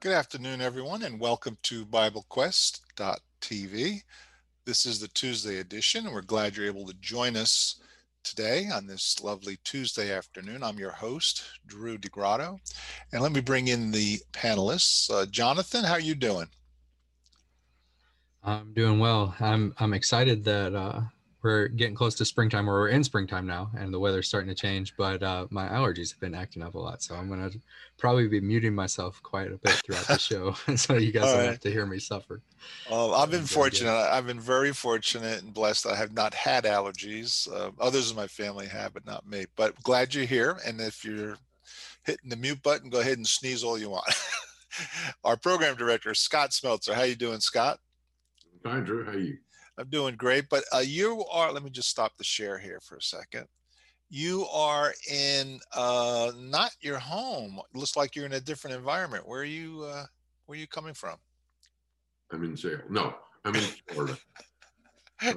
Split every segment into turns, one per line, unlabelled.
Good afternoon, everyone, and welcome to BibleQuest.tv. This is the Tuesday edition, and we're glad you're able to join us today on this lovely Tuesday afternoon. I'm your host, Drew DeGrotto, and let me bring in the panelists. Uh, Jonathan, how are you doing?
I'm doing well. I'm I'm excited that uh, we're getting close to springtime or we're in springtime now and the weather's starting to change but uh, my allergies have been acting up a lot so i'm going to probably be muting myself quite a bit throughout the show. So you guys All don't right. have to hear me suffer.
Well i've been fortunate. I've been very fortunate and blessed. I have not had allergies. Uh, others in my family have but not me. But glad you're here and if you're hitting the mute button go ahead and sneeze all you want. Our program director scott smeltzer. How you doing scott?
Fine drew. How are you
I'm doing great. But uh, you are, let me just stop the share here for a second. You are in uh, not your home. It looks like you're in a different environment. Where are you, uh, where are you coming from?
I'm in jail. No, I'm in Florida.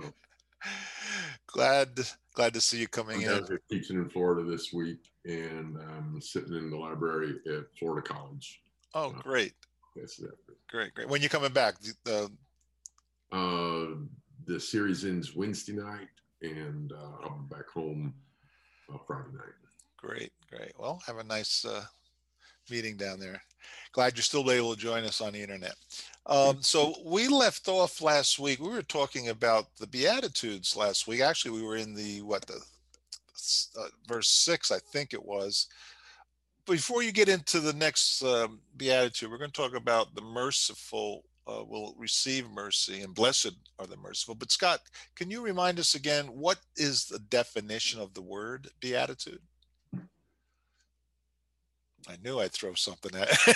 glad, glad to see you coming
I'm in. Teaching in Florida this week and I'm sitting in the library at Florida College.
Oh, great. That's it. Great, great. When you coming back? The,
uh, the series ends Wednesday night, and uh, I'll be back home uh, Friday night.
Great, great. Well, have a nice uh, meeting down there. Glad you're still able to join us on the internet. Um, so we left off last week. We were talking about the Beatitudes last week. Actually, we were in the what the uh, verse six, I think it was. Before you get into the next um, Beatitude, we're going to talk about the merciful uh, will receive mercy, and blessed are the merciful. But Scott, can you remind us again what is the definition of the word beatitude? I knew I'd throw something at.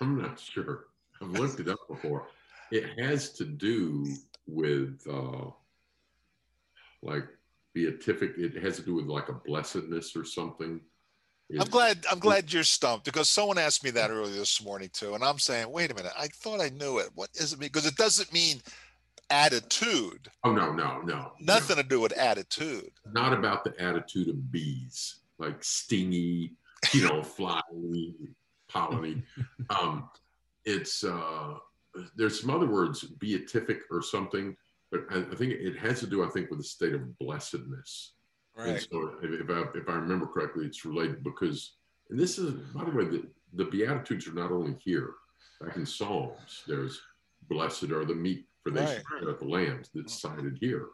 I'm not sure. I've looked it up before. It has to do with uh, like beatific. It has to do with like a blessedness or something.
I'm glad I'm glad you're stumped because someone asked me that earlier this morning too, and I'm saying, wait a minute, I thought I knew it. What does it mean? Because it doesn't mean attitude.
Oh no, no, no.
Nothing
no.
to do with attitude.
Not about the attitude of bees, like stingy, you know, flying, polleny. um, it's uh, there's some other words, beatific or something, but I, I think it has to do, I think, with the state of blessedness. Right. And so if I, if I remember correctly, it's related because, and this is, by the way, the, the Beatitudes are not only here, back in Psalms, there's blessed are the meek, for they right. shall inherit the land that's cited here.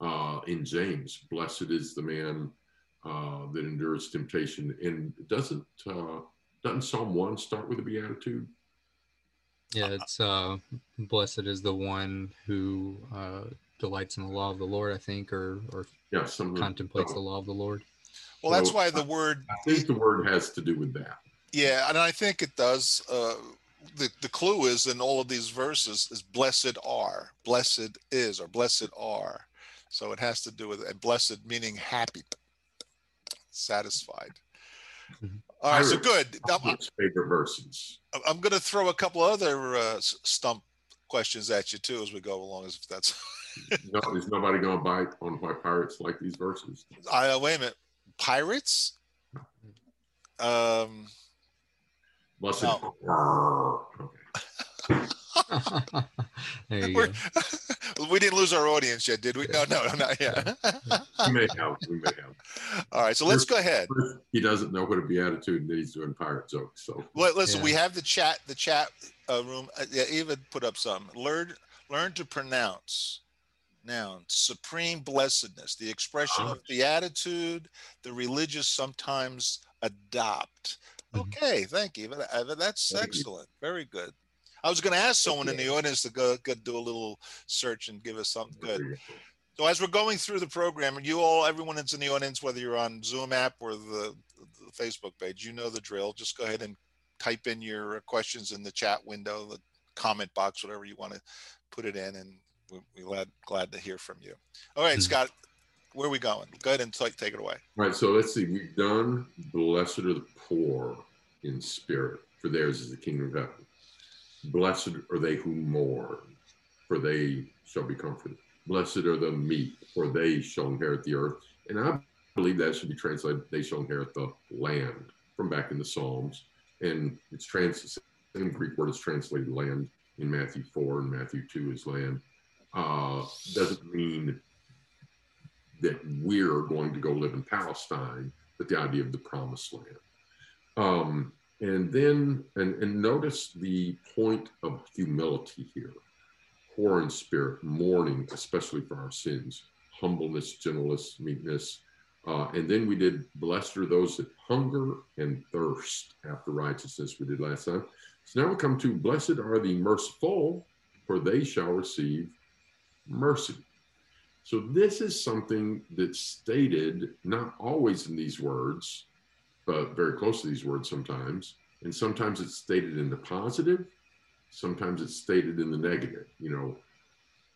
Uh, in James, blessed is the man uh, that endures temptation. And doesn't, uh, doesn't Psalm 1 start with a Beatitude?
Yeah, it's uh, blessed is the one who uh, delights in the law of the Lord, I think, or or yeah, some contemplates the law of the Lord.
Well, so that's why the word.
I think the word has to do with that.
Yeah, and I think it does. Uh, the the clue is in all of these verses is blessed are, blessed is, or blessed are. So it has to do with and blessed meaning happy, satisfied. Mm-hmm. All right, so good.
I'm, favorite verses.
I'm going to throw a couple other uh, stump questions at you too as we go along, as if that's.
no, is nobody going to bite on why pirates like these verses?
I uh, wait a minute, pirates. Um.
Blessed. No.
Okay. there you go. we didn't lose our audience yet, did we? No, no, not yet.
we may have. We may have.
All right, so let's go ahead.
He doesn't know what a beatitude and he's doing pirate jokes. So
well, listen, yeah. we have the chat. The chat uh, room. Uh, yeah, Eva put up some. Learn, learn to pronounce noun supreme blessedness the expression of beatitude the religious sometimes adopt mm-hmm. okay thank you that's excellent very good I was going to ask someone in the audience to go, go do a little search and give us something good. So as we're going through the program, you all, everyone that's in the audience, whether you're on Zoom app or the, the Facebook page, you know the drill. Just go ahead and type in your questions in the chat window, the comment box, whatever you want to put it in, and we're glad glad to hear from you. All right, mm-hmm. Scott, where are we going? Go ahead and take take it away.
All right, so let's see. We've done blessed are the poor in spirit, for theirs is the kingdom of heaven. Blessed are they who mourn, for they shall be comforted. Blessed are the meek, for they shall inherit the earth. And I believe that should be translated, they shall inherit the land from back in the Psalms. and it's trans same Greek word is translated land in Matthew 4 and Matthew 2 is land, uh, doesn't mean that we're going to go live in Palestine, but the idea of the promised land. Um, and then, and, and notice the point of humility here poor in spirit, mourning, especially for our sins, humbleness, gentleness, meekness. Uh, and then we did, blessed are those that hunger and thirst after righteousness, we did last time. So now we come to, blessed are the merciful, for they shall receive mercy. So this is something that's stated not always in these words, but very close to these words sometimes. And sometimes it's stated in the positive, sometimes it's stated in the negative. You know,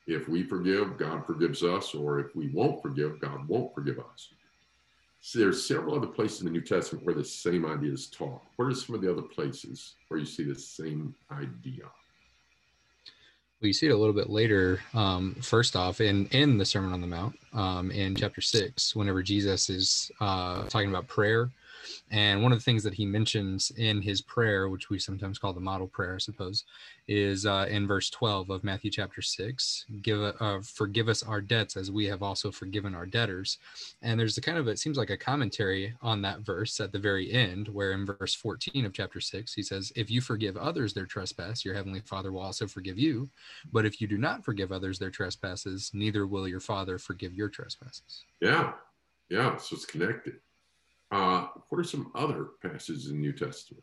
if we forgive, God forgives us, or if we won't forgive, God won't forgive us. So there's several other places in the New Testament where the same idea is taught. What are some of the other places where you see the same idea?
Well, you see it a little bit later. Um, first off, in in the Sermon on the Mount, um, in chapter six, whenever Jesus is uh, talking about prayer, and one of the things that he mentions in his prayer, which we sometimes call the model prayer, I suppose, is uh, in verse 12 of Matthew chapter 6 give uh, forgive us our debts as we have also forgiven our debtors. And there's a kind of, it seems like a commentary on that verse at the very end, where in verse 14 of chapter 6, he says, If you forgive others their trespass, your heavenly Father will also forgive you. But if you do not forgive others their trespasses, neither will your Father forgive your trespasses.
Yeah. Yeah. So it's connected. Uh, what are some other passages in the New Testament?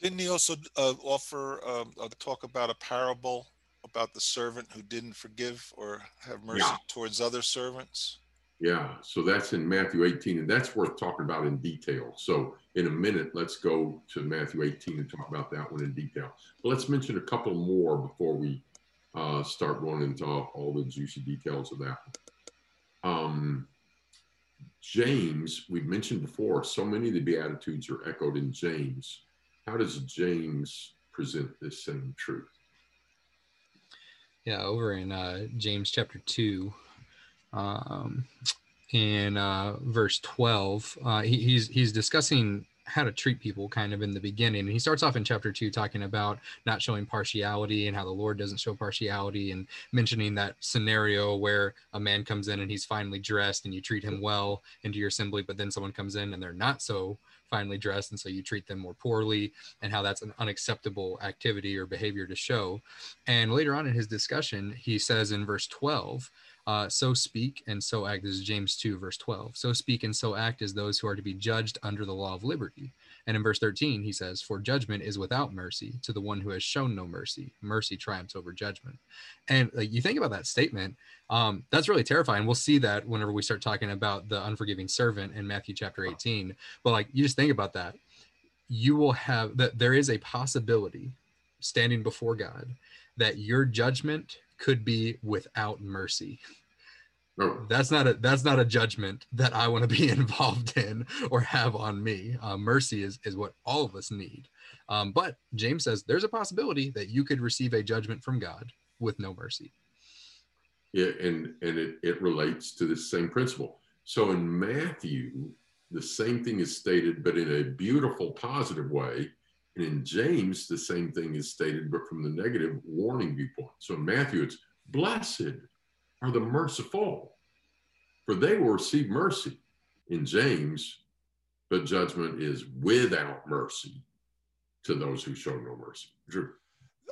Didn't he also uh, offer uh, a talk about a parable about the servant who didn't forgive or have mercy yeah. towards other servants?
Yeah, so that's in Matthew 18, and that's worth talking about in detail. So, in a minute, let's go to Matthew 18 and talk about that one in detail. But let's mention a couple more before we uh, start going into all the juicy details of that. Um, James, we've mentioned before, so many of the Beatitudes are echoed in James. How does James present this same truth?
Yeah, over in uh, James chapter 2, um, in uh, verse 12, uh, he, he's, he's discussing how to treat people kind of in the beginning. And he starts off in chapter two talking about not showing partiality and how the Lord doesn't show partiality and mentioning that scenario where a man comes in and he's finely dressed and you treat him well into your assembly, but then someone comes in and they're not so finely dressed and so you treat them more poorly and how that's an unacceptable activity or behavior to show. And later on in his discussion, he says in verse 12, uh, so speak and so act. This is James 2, verse 12. So speak and so act as those who are to be judged under the law of liberty. And in verse 13, he says, For judgment is without mercy to the one who has shown no mercy. Mercy triumphs over judgment. And like, you think about that statement, um, that's really terrifying. We'll see that whenever we start talking about the unforgiving servant in Matthew chapter 18. But like, you just think about that. You will have that there is a possibility standing before God that your judgment could be without mercy. Oh. That's not a that's not a judgment that I want to be involved in or have on me. Uh, mercy is is what all of us need. Um, but James says there's a possibility that you could receive a judgment from God with no mercy.
Yeah, and and it, it relates to the same principle. So in Matthew, the same thing is stated, but in a beautiful, positive way. And in James, the same thing is stated, but from the negative warning viewpoint. So in Matthew, it's blessed are the merciful, for they will receive mercy. In James, but judgment is without mercy to those who show no mercy. Drew.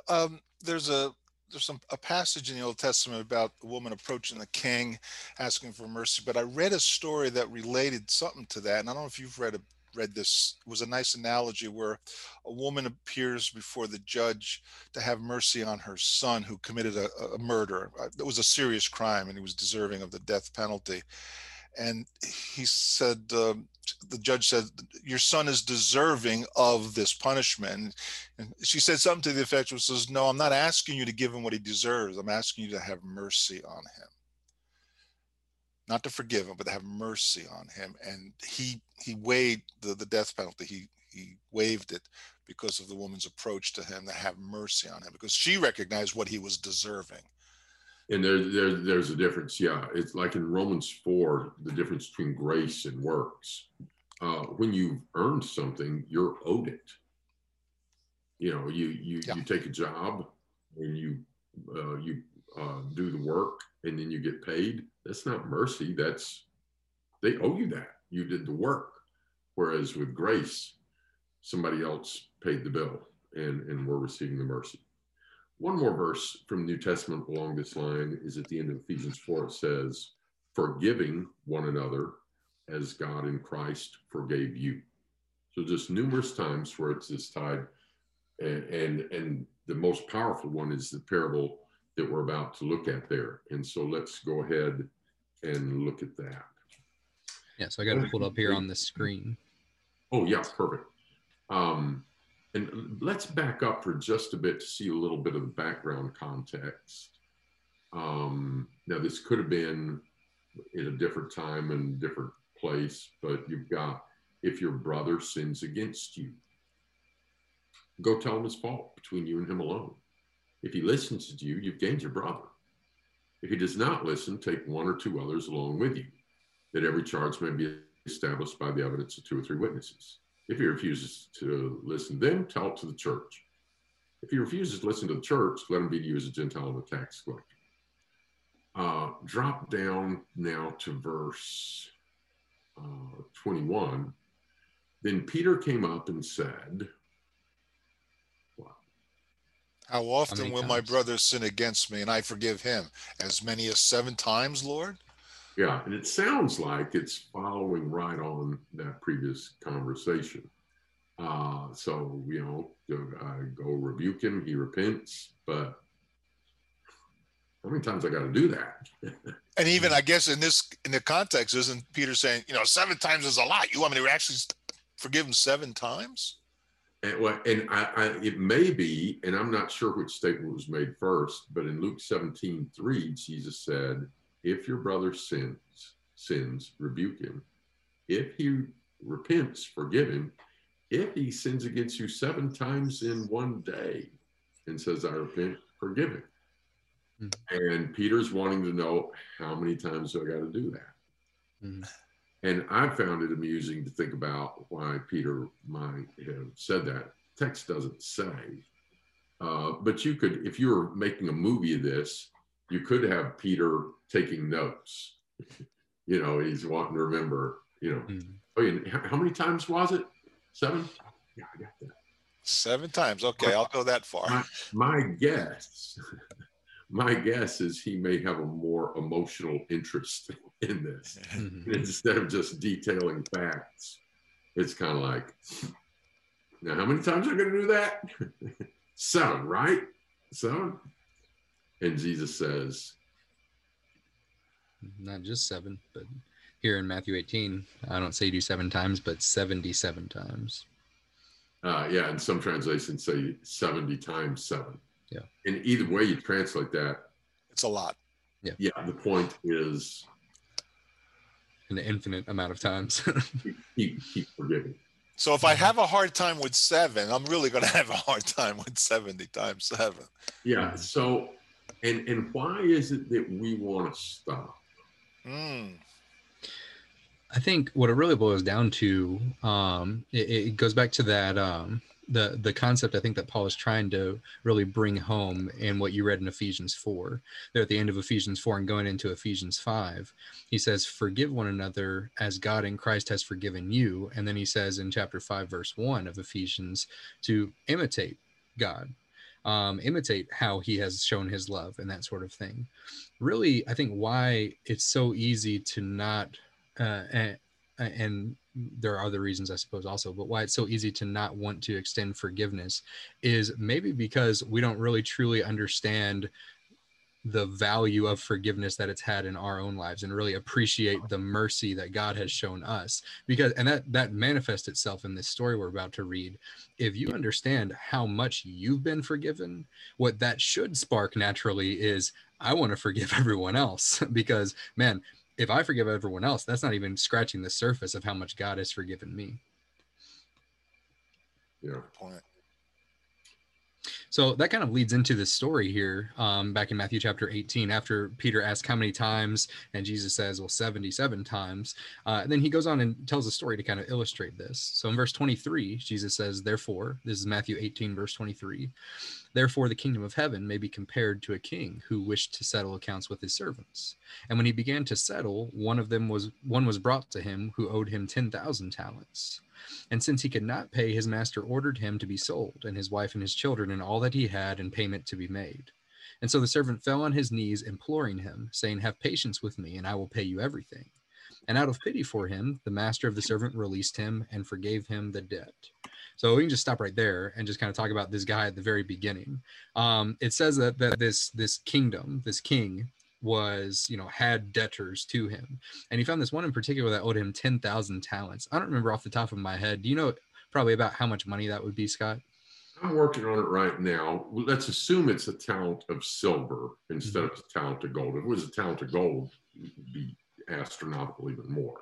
Um, there's a there's some a passage in the Old Testament about a woman approaching the king, asking for mercy. But I read a story that related something to that, and I don't know if you've read a read this was a nice analogy where a woman appears before the judge to have mercy on her son who committed a, a murder. Uh, it was a serious crime and he was deserving of the death penalty. And he said, uh, the judge said, Your son is deserving of this punishment. And she said something to the effect, which says, No, I'm not asking you to give him what he deserves. I'm asking you to have mercy on him not to forgive him, but to have mercy on him. And he he waived the, the death penalty. He he waived it because of the woman's approach to him to have mercy on him because she recognized what he was deserving.
And there, there there's a difference. Yeah, it's like in Romans four, the difference between grace and works. Uh, when you've earned something, you're owed it. You know, you you
Yeah.
you take a job and you uh, you uh, do the work and then you get paid. That's not mercy. That's they owe you that. You did the work. Whereas with grace, somebody else paid the bill and and we're receiving the mercy. One more verse from the New Testament along this line is at the end of Ephesians 4. It says, Forgiving one another as God in Christ forgave you. So just numerous times where it's this tied, and, and and the most powerful one is the parable that we're about to look at there. And so let's go ahead and look at that.
Yeah, so I got it pulled up here on the screen.
Oh yeah, perfect. Um, and let's back up for just a bit to see a little bit of the background context. Um, now this could have been in a different time and different place, but you've got if your brother sins against you, go tell him his fault between you and him alone. If he listens to you, you've gained your brother. If he does not listen, take one or two others along with you, that every charge may be established by the evidence of two or three witnesses. If he refuses to listen to them, tell it to the church. If he refuses to listen to the church, let him be to you as a Gentile and a tax collector. Uh, drop down now to verse uh, 21. Then Peter came up and said?
How often
many
will my
times?
brother sin against me and I forgive him? As many as seven times, Lord?
Yeah, and it sounds like it's following right on that previous conversation. Uh, so, you know, go, uh, go rebuke him, he repents, but how many times I got to do that?
And even I guess in this in the context, isn't Peter saying, you know, seven times is a lot. You want me to actually forgive him seven times?
And, well, and I, I, it may be, and I'm not sure which statement was made first, but in Luke 17, 3, Jesus said, if your brother sins, sins, rebuke him. If he repents, forgive him. If he sins against you seven times in one day and says, I repent, forgive him.
Mhm.
And Peter's wanting to know how many times do I got to do that?
Mhm.
And I found it amusing to think about why Peter might have said that. Text doesn't say. Uh, but you could, if you were making a movie of this, you could have Peter taking notes. you know, he's wanting to remember, you know,
Mhm.
oh, and how how many times was it? Seven? Yeah, I got that.
Seven times. Okay, I'll go that far.
My guess, my guess is he may have a more emotional interest in this.
Mhm.
instead of just detailing facts, it's kind of like, now how many times are you going to do that? Seven, right? Seven. And Jesus says,
Not just seven, but here in Matthew 18, I don't say do seven times, but 77 times.
uh, yeah, and some translations say 70 times seven.
Yeah.
And either way you translate that,
It's a lot.
yeah, Yeah. the point is
An infinite amount of times.
keep, keep forgiving.
So if I have a hard time with seven, I'm really going to have a hard time with 70 times seven.
Yeah. So, and and why is it that we want to stop?
Mm.
I think what it really boils down to, um, it, it goes back to that um, the the concept I think that Paul is trying to really bring home in what you read in Ephesians four. There at the end of Ephesians four and going into Ephesians five, he says, "Forgive one another as God in Christ has forgiven you." And then he says in chapter five, verse one of Ephesians, to imitate God, um, imitate how He has shown His love and that sort of thing. Really, I think why it's so easy to not uh, and, there are other reasons i suppose also but why it's so easy to not want to extend forgiveness is maybe because we don't really truly understand the value of forgiveness that it's had in our own lives and really appreciate the mercy that god has shown us. Because and that that manifests itself in this story we're about to read. If you understand how much you've been forgiven what that should spark naturally is i want to forgive everyone else. Because man if I forgive everyone else, that's not even scratching the surface of how much God has forgiven me.
Yeah.
Point.
So that kind of leads into the story here um, back in Matthew chapter 18, after Peter asks how many times, and Jesus says, well, 77 times. Uh, then he goes on and tells a story to kind of illustrate this. So in verse 23, Jesus says, Therefore, this is Matthew 18, verse 23, Therefore, the kingdom of heaven may be compared to a king who wished to settle accounts with his servants. And when he began to settle, one of them was one was brought to him who owed him 10,000 talents. And since he could not pay, his master ordered him to be sold, and his wife and his children, and all that he had, and payment to be made. And so the servant fell on his knees, imploring him, saying, Have patience with me, and I will pay you everything. And out of pity for him, the master of the servant released him and forgave him the debt. So we can just stop right there and just kind of talk about this guy at the very beginning. Um, it says that, that this this kingdom, this king, was you know had debtors to him. And he found this one in particular that owed him 10,000 talents. I don't remember off the top of my head. Do you know probably about how much money that would be scott?
I'm working on it right now. Let's assume it's a talent of silver instead mm-hmm. of a talent of gold. If it was a talent of gold it would be astronomical even more.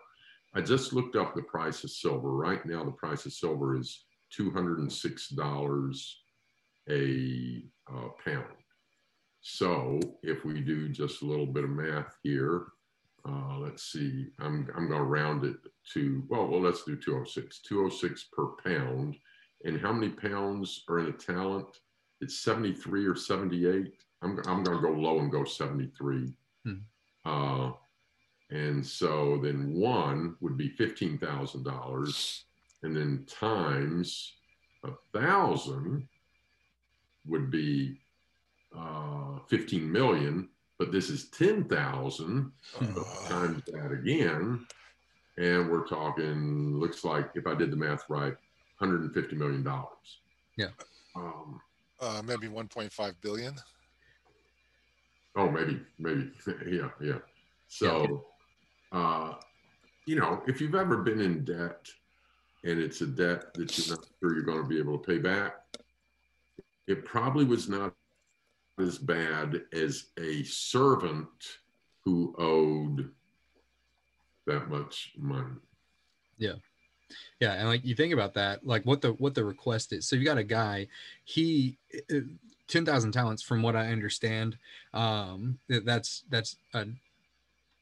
I just looked up the price of silver. Right now the price of silver is $206 a uh, pound so if we do just a little bit of math here, uh, let's see, I'm, I'm going to round it to, well, well, let's do 206, 206 per pound. And how many pounds are in a talent? It's 73 or 78. I'm, I'm going to go low and go 73. Hmm. Uh, and so then one would be $15,000. And then times a thousand would be uh, 15 million, but this is 10,000 uh, times that again. And we're talking, looks like if I did the math right, 150 million dollars.
Yeah.
Um, uh, maybe 1.5 billion.
Oh, maybe, maybe. yeah, yeah. So, uh, you know, if you've ever been in debt and it's a debt that you're not sure you're going to be able to pay back, it probably was not as bad as a servant who owed that much money.
Yeah. Yeah, and like you think about that, like what the what the request is. So you got a guy, he uh, ten thousand talents, from what I understand. Um, that's that's a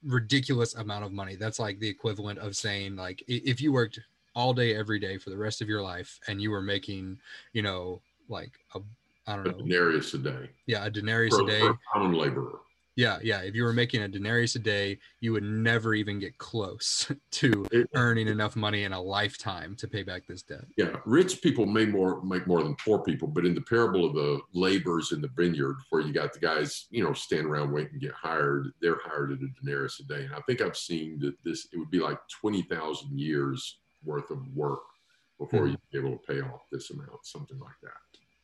ridiculous amount of money. That's like the equivalent of saying like if you worked all day every day for the rest of your life and you were making, you know, like a I don't
a
know.
denarius a day.
Yeah, a denarius for, a day. For a
common laborer.
Yeah, yeah. If you were making a denarius a day, you would never even get close to it, earning enough money in a lifetime to pay back this debt.
Yeah, rich people may more make more than poor people, but in the parable of the laborers in the vineyard, where you got the guys, you know, stand around waiting to get hired, they're hired at a denarius a day. And I think I've seen that this it would be like twenty thousand years worth of work before hmm. you'd be able to pay off this amount, something like that.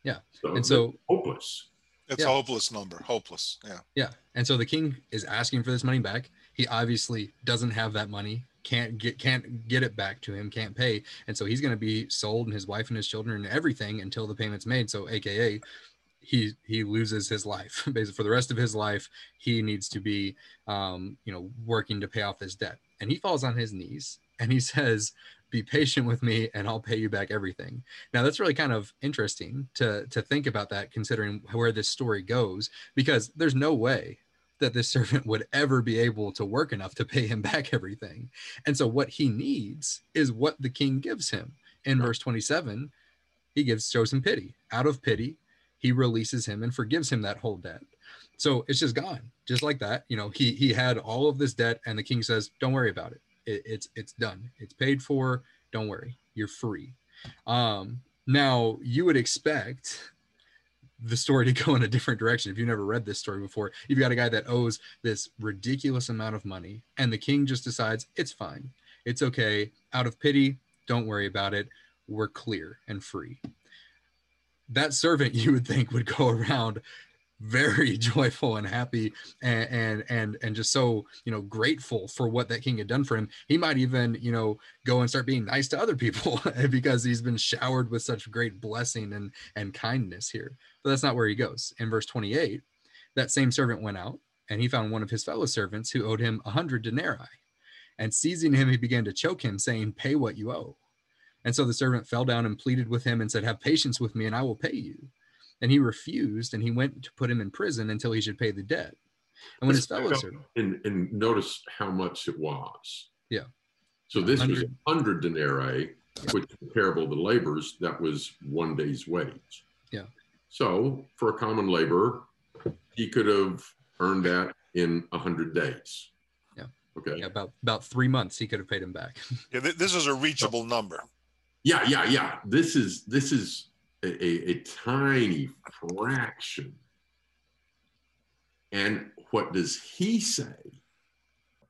Yeah.
So
and so
hopeless.
It's yeah. a hopeless number. Hopeless. Yeah.
Yeah. And so the king is asking for this money back. He obviously doesn't have that money, can't get can't get it back to him, can't pay. And so he's gonna be sold and his wife and his children and everything until the payment's made. So AKA he he loses his life basically for the rest of his life he needs to be um, you know working to pay off this debt and he falls on his knees and he says be patient with me and I'll pay you back everything. Now that's really kind of interesting to to think about that considering where this story goes because there's no way that this servant would ever be able to work enough to pay him back everything. And so what he needs is what the king gives him. In verse 27, he gives him pity. Out of pity, he releases him and forgives him that whole debt. So it's just gone, just like that. You know, he he had all of this debt, and the king says, "Don't worry about it it, it's it's done. It's paid for. Don't worry, you're free. Um, now you would expect the story to go in a different direction. If you've never read this story before, you've got a guy that owes this ridiculous amount of money, and the king just decides it's fine, it's okay. Out of pity, don't worry about it. We're clear and free. That servant, you would think, would go around very joyful and happy and, and and and just so you know grateful for what that king had done for him. He might even you know go and start being nice to other people because he's been showered with such great blessing and and kindness here. But that's not where he goes. In verse 28 that same servant went out and he found one of his fellow servants who owed him a hundred denarii. And seizing him he began to choke him saying pay what you owe. And so the servant fell down and pleaded with him and said have patience with me and i will pay you And he refused, and he went to put him in prison until he should pay the debt. And when his fellow servant,
and, and notice how much it was.
Yeah.
So this was
100
a hundred denarii, which comparable to laborers, that was one day's wage.
Yeah.
So for a common laborer, he could have earned that in a hundred days.
Yeah.
Okay.
yeah, about about three months, he could have paid him back.
Yeah, th- this is a reachable number.
Yeah, yeah, yeah. This is this is a, a, tiny fraction. And what does he say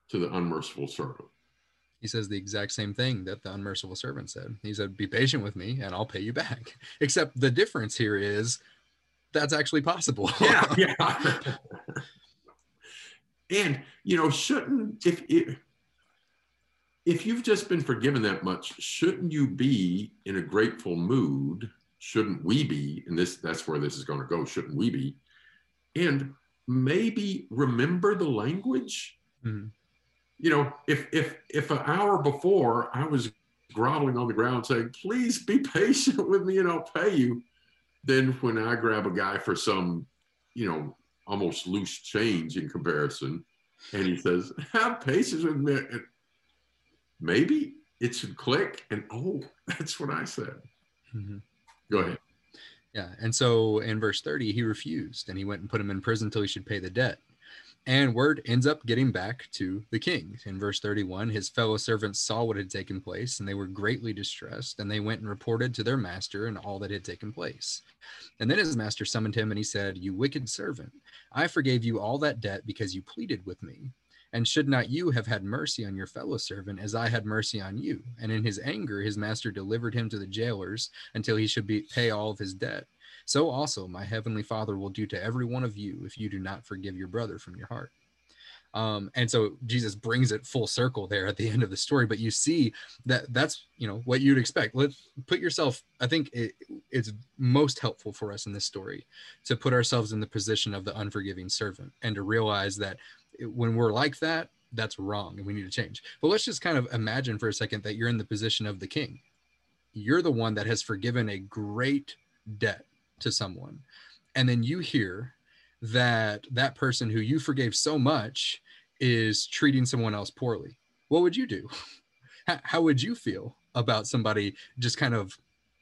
to the unmerciful servant?
he says the exact same thing that the unmerciful servant said. He said, Be patient with me and I'll pay you back. Except the difference here is that's actually possible.
Yeah, yeah. and you know, shouldn't if if if you've just been forgiven that much, shouldn't you be in a grateful mood? Shouldn't we be? And this that's where this is going to go. Shouldn't we be? And maybe remember the language.
Mhm.
You know, if if if an hour before I was groveling on the ground saying, "Please be patient with me and I'll pay you," then when I grab a guy for some, you know, almost loose change in comparison, and he says, "Have patience with me," and maybe it should click. And oh, that's what I said.
Mhm.
Go ahead.
Yeah. And so in verse 30, he refused and he went and put him in prison until he should pay the debt. And word ends up getting back to the king. In verse 31, his fellow servants saw what had taken place and they were greatly distressed. And they went and reported to their master and all that had taken place. And then his master summoned him and he said, You wicked servant, I forgave you all that debt because you pleaded with me. And should not you have had mercy on your fellow servant as I had mercy on you? And in his anger, his master delivered him to the jailers until he should be, pay all of his debt. So also my heavenly Father will do to every one of you if you do not forgive your brother from your heart. Um, and so Jesus brings it full circle there at the end of the story. But you see that that's you know what you'd expect. Let put yourself. I think it, it's most helpful for us in this story to put ourselves in the position of the unforgiving servant and to realize that when we're like that, that's wrong and we need to change. But let's just kind of imagine for a second that you're in the position of the king. You're the one that has forgiven a great debt to someone. And then you hear that that person who you forgave so much is treating someone else poorly. What would you do? How, would you feel about somebody just kind of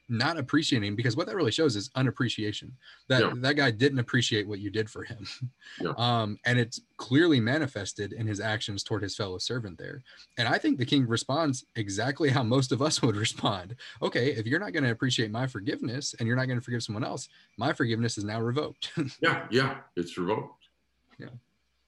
not appreciating because what that really shows is unappreciation that
Yeah.
that guy didn't appreciate what you did for him
Yeah.
um and it's clearly manifested in his actions toward his fellow servant there and i think the king responds exactly how most of us would respond okay if you're not going to appreciate my forgiveness and you're not going to forgive someone else my forgiveness is now revoked
Yeah, yeah, it's revoked.
Yeah.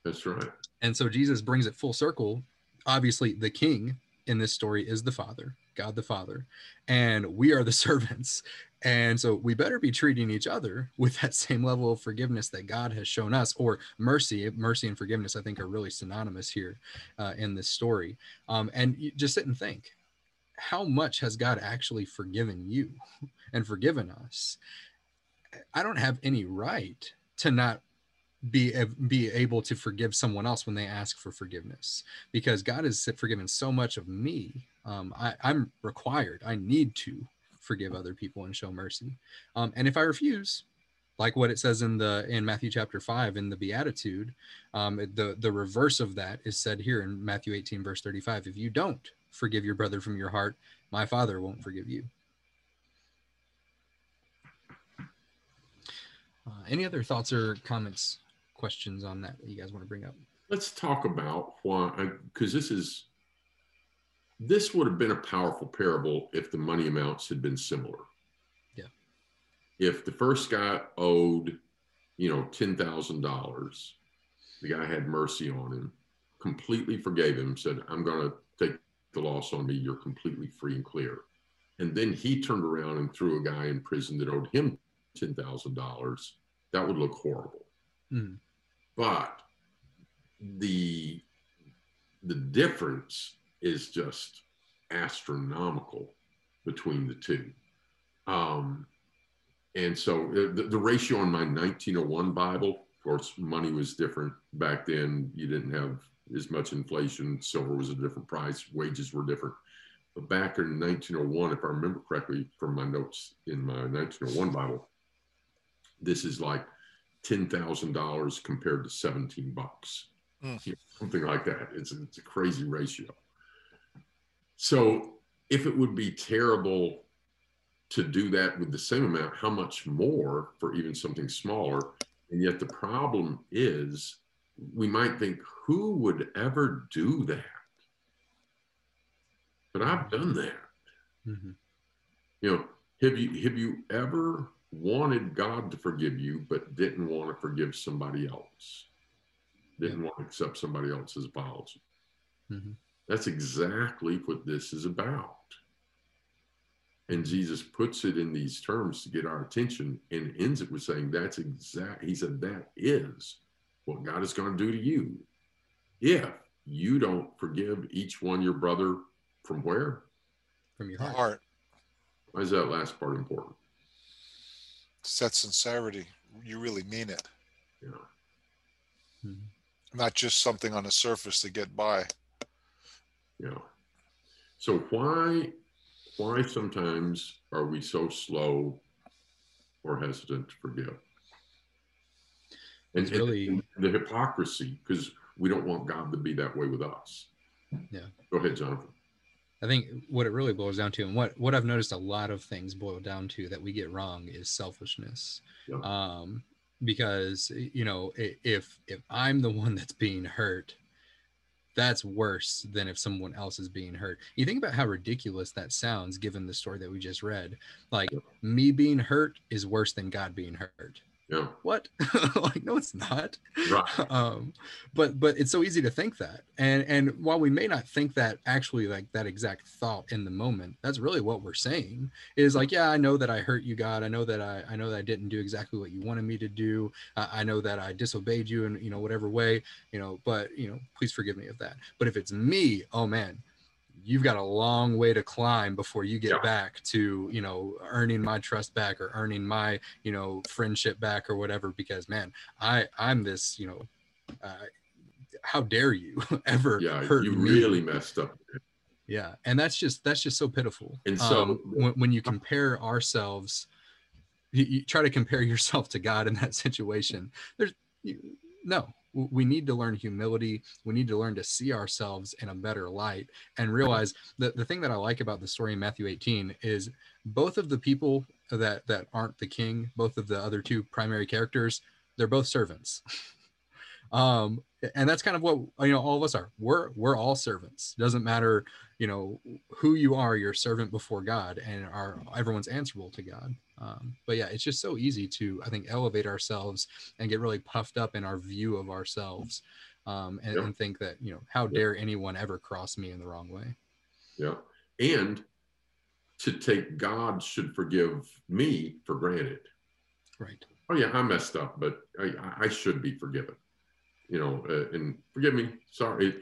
That's right.
And so Jesus brings it full circle. Obviously, the king in this story is the Father, God the Father, and we are the servants. And so we better be treating each other with that same level of forgiveness that God has shown us, or mercy. Mercy and forgiveness, I think, are really synonymous here uh, in this story. Um, and just sit and think how much has God actually forgiven you and forgiven us? I don't have any right to not be be able to forgive someone else when they ask for forgiveness. Because god has forgiven so much of me um, I, i'm required i need to forgive other people and show mercy. Um, and if i refuse like what it says in the in matthew chapter 5 in the beatitude um, the the reverse of that is said here in matthew 18 verse 35 if you don't forgive your brother from your heart my father won't forgive you. Uh, any other thoughts or comments questions on that that you guys want to bring up
Let's talk about why, because this is, this would have been a powerful parable if the money amounts had been similar.
Yeah.
If the first guy owed, you know, $10,000, the guy had mercy on him, completely forgave him, said, I'm going to take the loss on me. You're completely free and clear. And then he turned around and threw a guy in prison that owed him $10,000. That would look horrible.
Mhm.
But the the difference is just astronomical between the two. Um, and so uh, the, the ratio on my 1901 Bible, of course, money was different back then. You didn't have as much inflation. Silver was a different price. Wages were different. But back in 1901, if I remember correctly from my notes in my 1901 Bible, this is like ten thousand dollars compared to seventeen bucks,
Mm.
You know, something like that. It's a, it's a crazy ratio. So if it would be terrible to do that with the same amount, how much more for even something smaller? And yet the problem is, we might think, who would ever do that? But I've done that.
Mhm.
You know, have you have you ever wanted God to forgive you, but didn't want to forgive somebody else? Didn't want to accept somebody else's apology.
Mhm.
That's exactly what this is about. And Jesus puts it in these terms to get our attention and ends it with saying, That's exact. He said, That is what God is going to do to you if you don't forgive each one your brother from where?
from your heart.
heart.
Why is that last part important?
It's that sincerity. You really mean it.
You know,
Mhm.
Not just something on the surface to get by.
Yeah. So why why sometimes are we so slow or hesitant to forgive? And
It's really-
and the hypocrisy, because we don't want God to be that way with us.
Yeah.
Go ahead, Jonathan.
I think what it really boils down to, and what what I've noticed a lot of things boil down to that we get wrong is selfishness. Um, because you know, if if I'm the one that's being hurt, that's worse than if someone else is being hurt. You think about how ridiculous that sounds, given the story that we just read. Like me being hurt is worse than God being hurt.
Yeah.
What? like, no, it's not
Right.
um but but it's so easy to think that and and while we may not think that actually like that exact thought in the moment that's really what we're saying is like yeah i know that i hurt you god i know that i i know that i didn't do exactly what you wanted me to do uh, i know that i disobeyed you in you know whatever way you know but you know please forgive me of that but if it's me oh man you've got a long way to climb before you get
Yeah.
back to you know earning my trust back or earning my you know friendship back or whatever because man i i'm this you know uh, how dare you ever
Yeah. You
me?
really messed up.
yeah and that's just that's just so pitiful
And so-
um, when, when you compare ourselves you, you try to compare yourself to god in that situation there's you, no we need to learn humility. We need to learn to see ourselves in a better light and realize that the thing that i like about the story in matthew 18 is both of the people that that aren't the king both of the other two primary characters they're both servants um and that's kind of what you know all of us are we're we're all servants doesn't matter you know who you are you're a servant before god and are everyone's answerable to god um, but yeah it's just so easy to i think elevate ourselves and get really puffed up in our view of ourselves um, and,
Yeah.
and think that you know how dare anyone ever cross me in the wrong way
Yeah. And to take God should forgive me for granted.
right
oh yeah, I messed up, but I, I should be forgiven. You know, uh, and forgive me. Sorry.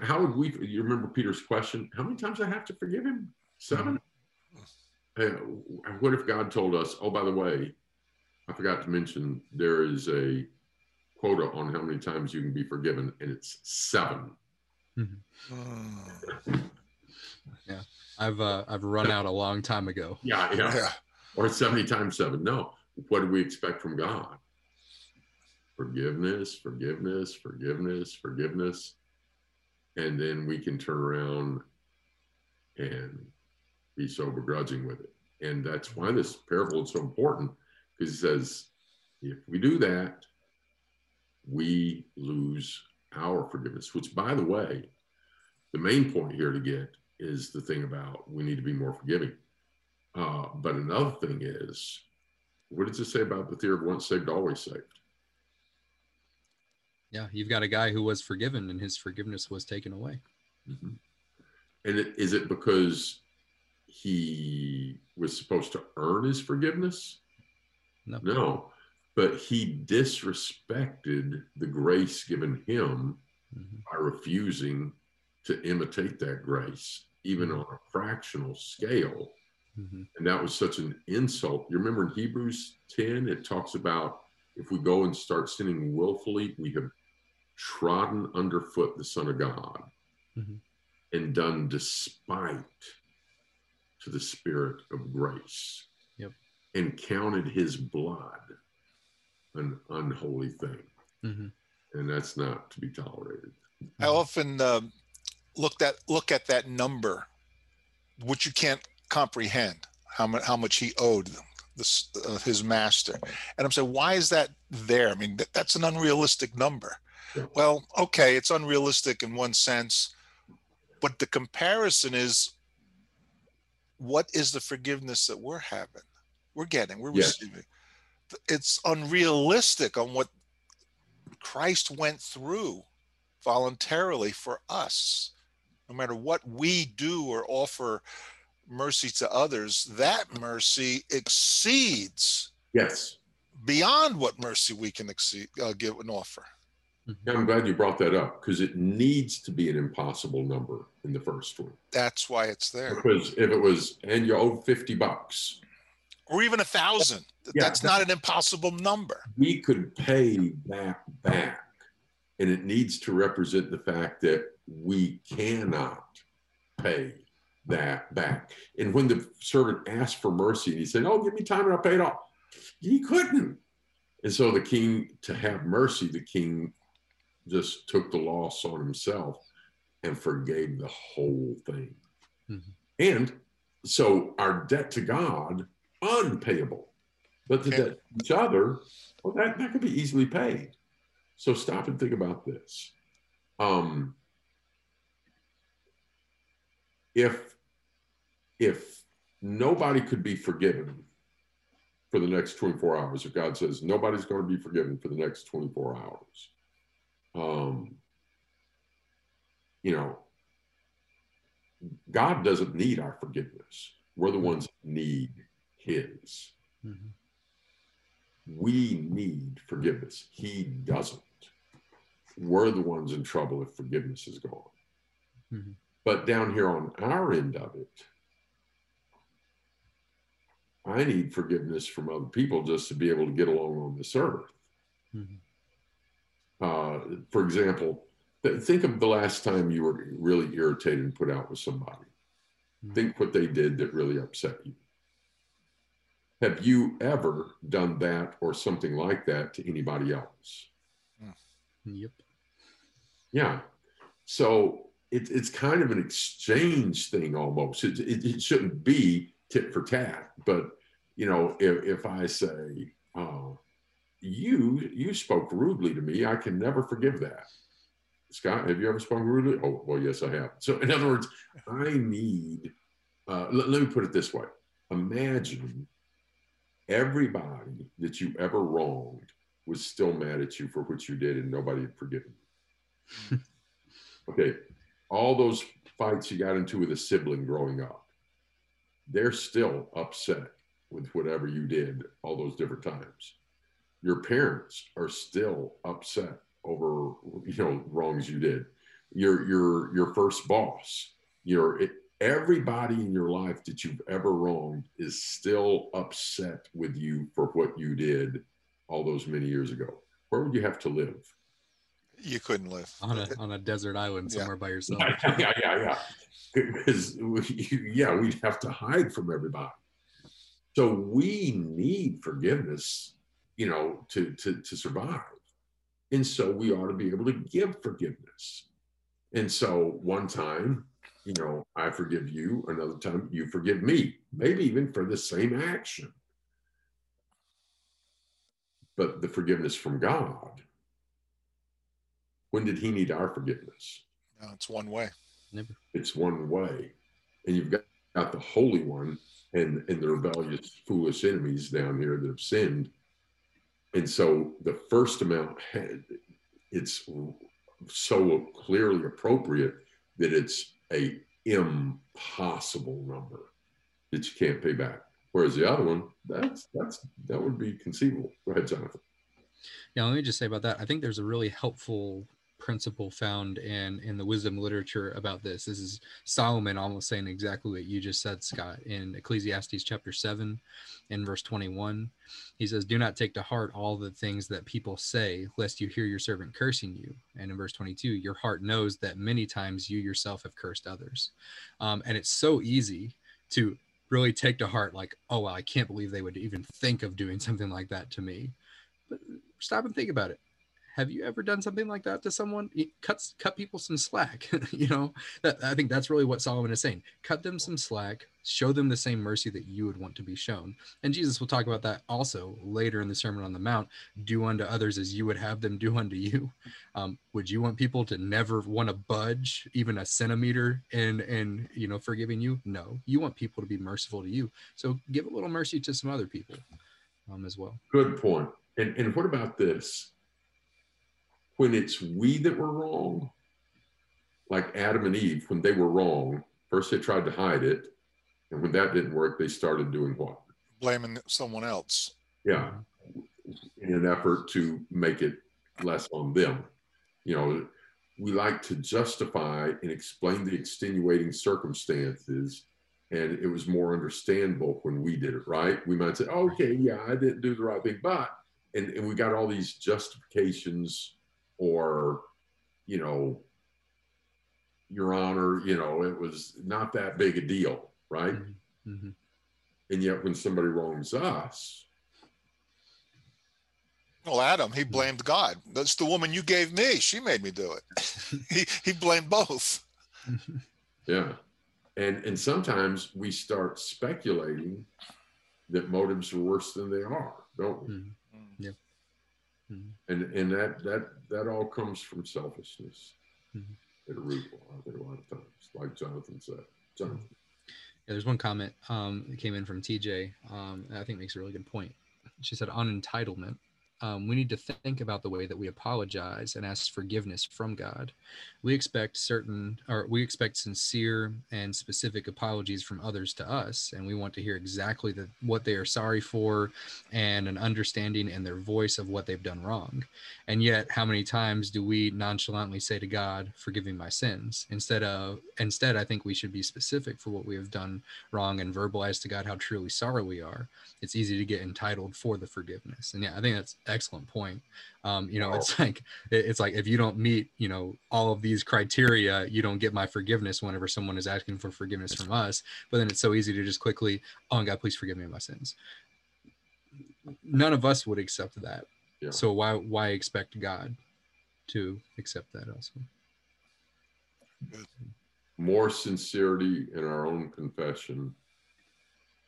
How would we? You remember Peter's question? How many times I have to forgive him? 7 Uh, what if God told us? Oh, by the way, I forgot to mention there is a quota on how many times you can be forgiven, and it's seven.
Mm.
i've uh, i've run out a long time ago
Yeah, yeah.
Yeah.
or 70 times seven. No. What do we expect from God? Forgiveness, forgiveness, forgiveness, forgiveness. And then we can turn around and be so begrudging with it. And that's why this parable is so important because it says if we do that, we lose our forgiveness, which, by the way, the main point here to get is the thing about we need to be more forgiving. Uh, but another thing is, what does it say about the theory of once saved, always saved?
Yeah you've got a guy who was forgiven and his forgiveness was taken away
Mhm. And it, is it because he was supposed to earn his forgiveness?
No.
No, but he disrespected the grace given him
Mhm.
by refusing to imitate that grace, even on a fractional scale.
Mhm.
And that was such an insult. You remember in Hebrews 10, it talks about if we go and start sinning willfully, we have trodden underfoot the Son of God
Mhm.
and done despite to the Spirit of grace
Yep.
and counted his blood an unholy thing,
hmm
and that's not to be tolerated.
I often um, look at look at that number, which you can't comprehend how much how much he owed this, uh, his master, and I'm saying, why is that there? I mean, that, that's an unrealistic number. Well, okay, it's unrealistic in one sense, but the comparison is, what is the forgiveness that we're having, we're getting, we're
Yes.
receiving? It's unrealistic on what Christ went through voluntarily for us. No matter what we do or offer mercy to others, that mercy exceeds
Yes,
beyond what mercy we can exceed, uh, give and offer.
Yeah, I'm glad you brought that up because it needs to be an impossible number in the first one.
That's why it's there,
Because if it was, and you owe 50 bucks,
or even a thousand.
Yeah,
That's not an impossible number.
we could pay that back. And it needs to represent the fact that we cannot pay that back. And when the servant asked for mercy and he said, Oh, give me time and I'll pay it off, he couldn't. And so the king, to have mercy, the king just took the loss on himself and forgave the whole thing.
Mhm.
And so our debt to God, unpayable. But the debt to each other, well, that, that could be easily paid. So stop and think about this. Um, if if nobody could be forgiven for the next 24 hours, if God says nobody's going to be forgiven for the next 24 hours, um, you know, God doesn't need our forgiveness. We're the ones that need His.
hmm
We need forgiveness. He doesn't. We're the ones in trouble if forgiveness is gone.
Mhm.
But down here on our end of it, I need forgiveness from other people just to be able to get along on this earth.
Mhm.
Uh, for example, th- think of the last time you were really irritated and put out with somebody.
Mhm.
Think what they did that really upset you. Have you ever done that or something like that to anybody else?
Yep.
Yeah. So it, it's kind of an exchange thing almost. It, it, it shouldn't be tit for tat, but you know, if, if I say, oh, you you spoke rudely to me, I can never forgive that. Scott, have you ever spoken rudely? Oh, well, yes, I have. So in other words, I need. Uh, let, let me put it this way: Imagine everybody that you ever wronged was still mad at you for what you did, and nobody had forgiven you. okay, all those fights you got into with a sibling growing up, they're still upset with whatever you did all those different times. Your parents are still upset over you know wrongs you did. Your your your first boss, your everybody in your life that you've ever wronged is still upset with you for what you did all those many years ago. Where would you have to live?
You couldn't live.
On a on a desert island
Yeah.
somewhere by yourself.
yeah, yeah, yeah, yeah. Because we- yeah, we'd have to hide from everybody. So we need forgiveness, you know, to to to survive. And so we ought to be able to give forgiveness. And so one time, you know, I forgive you, another time you forgive me, maybe even for the same action. But the forgiveness from God, when did he need our forgiveness?
No, it's one way.
Never.
it's one way and you've got, got the holy one and and the rebellious foolish enemies down here that have sinned and so the first amount it's so clearly appropriate that it's a impossible number that you can't pay back. Whereas the other one that's that's that would be conceivable. Go ahead jonathan.
Yeah, let me just say about that. I think there's a really helpful principle found in in the wisdom literature about this. This is Solomon almost saying exactly what you just said, Scott, in Ecclesiastes chapter 7 in verse 21. He says, Do not take to heart all the things that people say, lest you hear your servant cursing you. And in verse 22, your heart knows that many times you yourself have cursed others. Um, and it's so easy to really take to heart, like, oh, well, I can't believe they would even think of doing something like that to me. But stop and think about it have you ever done something like that to someone? Cut cut people some slack you know? That, i think that's really what solomon is saying. Cut them some slack show them the same mercy that you would want to be shown. And jesus will talk about that also later in the sermon on the mount. Do unto others as you would have them do unto you. Um, would you want people to never want to budge even a centimeter in in you know forgiving you? No. You want people to be merciful to you. So give a little mercy to some other people um, as well.
Good point. And and what about this when it's we that were wrong, like Adam and Eve, when they were wrong, first they tried to hide it. And when that didn't work, they started doing what?
Blaming someone else.
Yeah. In an effort to make it less on them. You know, we like to justify and explain the extenuating circumstances. And it was more understandable when we did it, right? We might say, okay, yeah, I didn't do the right thing, but, and, and we got all these justifications or, you know, your honor, you know, it was not that big a deal, right? Mm-hmm. mm-hmm. And yet when somebody wrongs us,
well, Adam, he blamed God. That's the woman you gave me. She made me do it. he he blamed both.
Yeah. And and sometimes we start speculating that motives are worse than they are, don't we?
Mm-hmm. Yeah.
Mm-hmm. And and that that that all comes from selfishness mm-hmm. at a root a lot of times, like Jonathan said. Jonathan.
Yeah, there's one comment um, that came in from TJ. Um, I think makes a really good point. She said on entitlement, um, we need to think about the way that we apologize and ask forgiveness from God. We expect certain, or we expect sincere and specific apologies from others to us, and we want to hear exactly the, what they are sorry for and an understanding in their voice of what they've done wrong. And yet, how many times do we nonchalantly say to God, "Forgive me my sins"? Instead of, instead, I think we should be specific for what we have done wrong and verbalize to God how truly sorry we are. It's easy to get entitled for the forgiveness, and yeah, I think that's excellent point. Um, you know, it's like it's like if you don't meet, you know, all of these criteria, you don't get my forgiveness whenever someone is asking for forgiveness from us. But then it's so easy to just quickly, oh God, please forgive me my sins. None of us would accept that. Yeah. So why why expect God to accept that also?
More sincerity in our own confession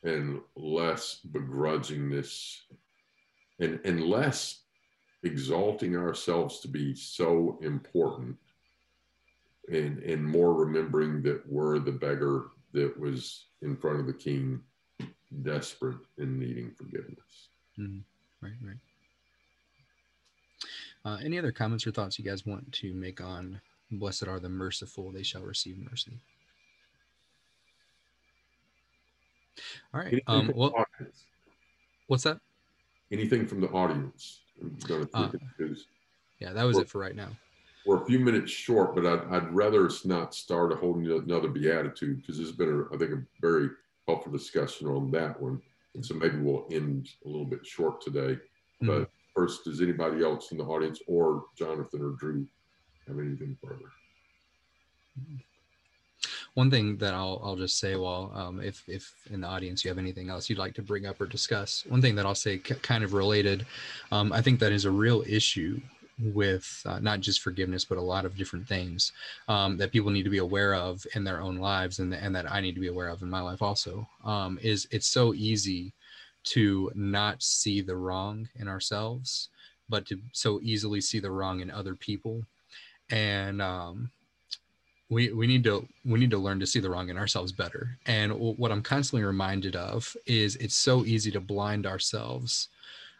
and less begrudgingness and, and less exalting ourselves to be so important and, and more remembering that we're the beggar that was in front of the king, desperate and needing forgiveness.
Mm-hmm. Right, right. Uh, any other comments or thoughts you guys want to make on blessed are the merciful, they shall receive mercy? All right. Um, well, what's that?
Anything from the audience?
Uh, yeah, that was it for right now.
We're a few minutes short, but I'd, I'd rather us not start a whole another beatitude because this has been, a, I think, a very helpful discussion on that one. And so maybe we'll end a little bit short today. But mm-hmm. first, does anybody else in the audience or Jonathan or Drew have anything further?
Mm-hmm. One thing that I'll, I'll just say, while um, if, if in the audience you have anything else you'd like to bring up or discuss, one thing that I'll say kind of related, um, I think that is a real issue with uh, not just forgiveness, but a lot of different things um, that people need to be aware of in their own lives and, and that I need to be aware of in my life also, um, is it's so easy to not see the wrong in ourselves, but to so easily see the wrong in other people. And um, we we need to we need to learn to see the wrong in ourselves better and what i'm constantly reminded of is it's so easy to blind ourselves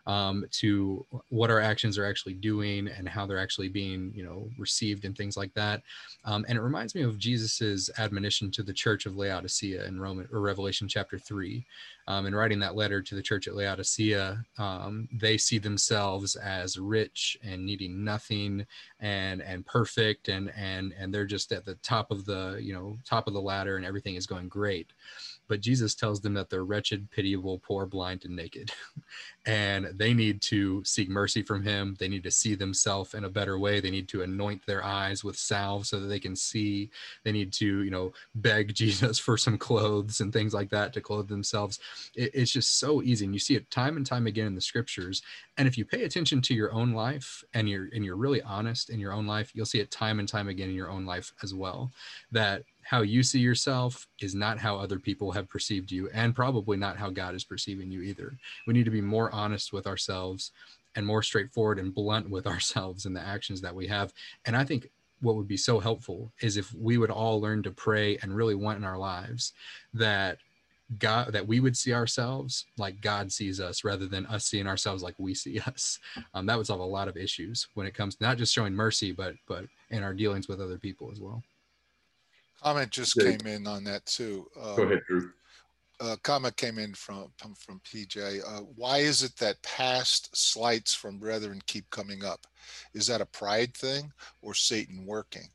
um, to what our actions are actually doing and how they're actually being, you know, received and things like that. Um, and it reminds me of Jesus's admonition to the church of Laodicea in Roman or Revelation chapter three. Um, in writing that letter to the church at Laodicea, um, they see themselves as rich and needing nothing and and perfect and and and they're just at the top of the you know top of the ladder and everything is going great but Jesus tells them that they're wretched, pitiable, poor, blind, and naked. and they need to seek mercy from him. They need to see themselves in a better way. They need to anoint their eyes with salve so that they can see. They need to, you know, beg Jesus for some clothes and things like that to clothe themselves. It, it's just so easy. And you see it time and time again in the scriptures. And if you pay attention to your own life and you're and you're really honest in your own life, you'll see it time and time again in your own life as well. That how you see yourself is not how other people have perceived you and probably not how God is perceiving you either. We need to be more honest with ourselves and more straightforward and blunt with ourselves in the actions that we have. And I think what would be so helpful is if we would all learn to pray and really want in our lives that God that we would see ourselves like God sees us rather than us seeing ourselves like we see us. Um, that would solve a lot of issues when it comes to not just showing mercy, but but in our dealings with other people as well.
Comment just
Dave.
came in on that too. Uh,
Go ahead, Drew.
uh, comment came in from from, from PJ. Uh, why is it that past slights from brethren keep coming up? Is that a pride thing or Satan working?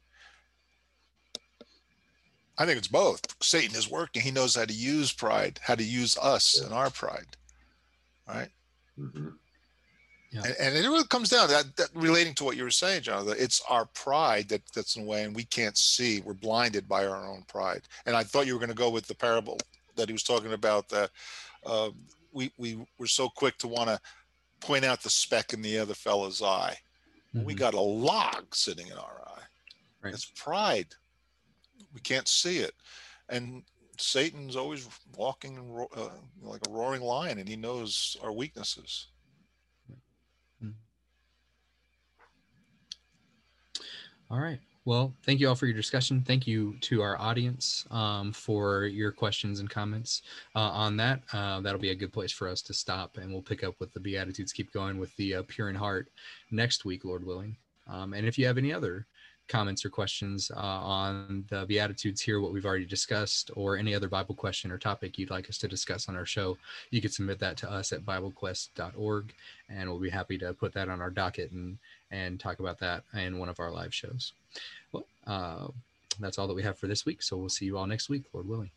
I think it's both. Satan is working. He knows how to use pride, how to use us and our pride. Right.
Mhm.
Yeah.
And, and it really comes down to that, that relating to what you were saying, Jonathan. It's our pride that that's in the way, and we can't see. We're blinded by our own pride. And I thought you were going to go with the parable that he was talking about. That uh, we we were so quick to want to point out the speck in the other fellow's eye. We
Mhm.
got a log sitting in our eye.
Right.
It's pride. We can't see it, and Satan's always walking uh, like a roaring lion, and he knows our weaknesses.
All right. Well, thank you all for your discussion. Thank you to our audience um, for your questions and comments uh, on that. Uh, that'll be a good place for us to stop, and we'll pick up with the Beatitudes, keep going with the uh, pure in heart next week, Lord willing. Um, and if you have any other comments or questions uh, on the Beatitudes here, what we've already discussed, or any other Bible question or topic you'd like us to discuss on our show, you can submit that to us at BibleQuest.org, and we'll be happy to put that on our docket and and talk about that in one of our live shows. Well, uh, that's all that we have for this week. So we'll see you all next week, Lord willing.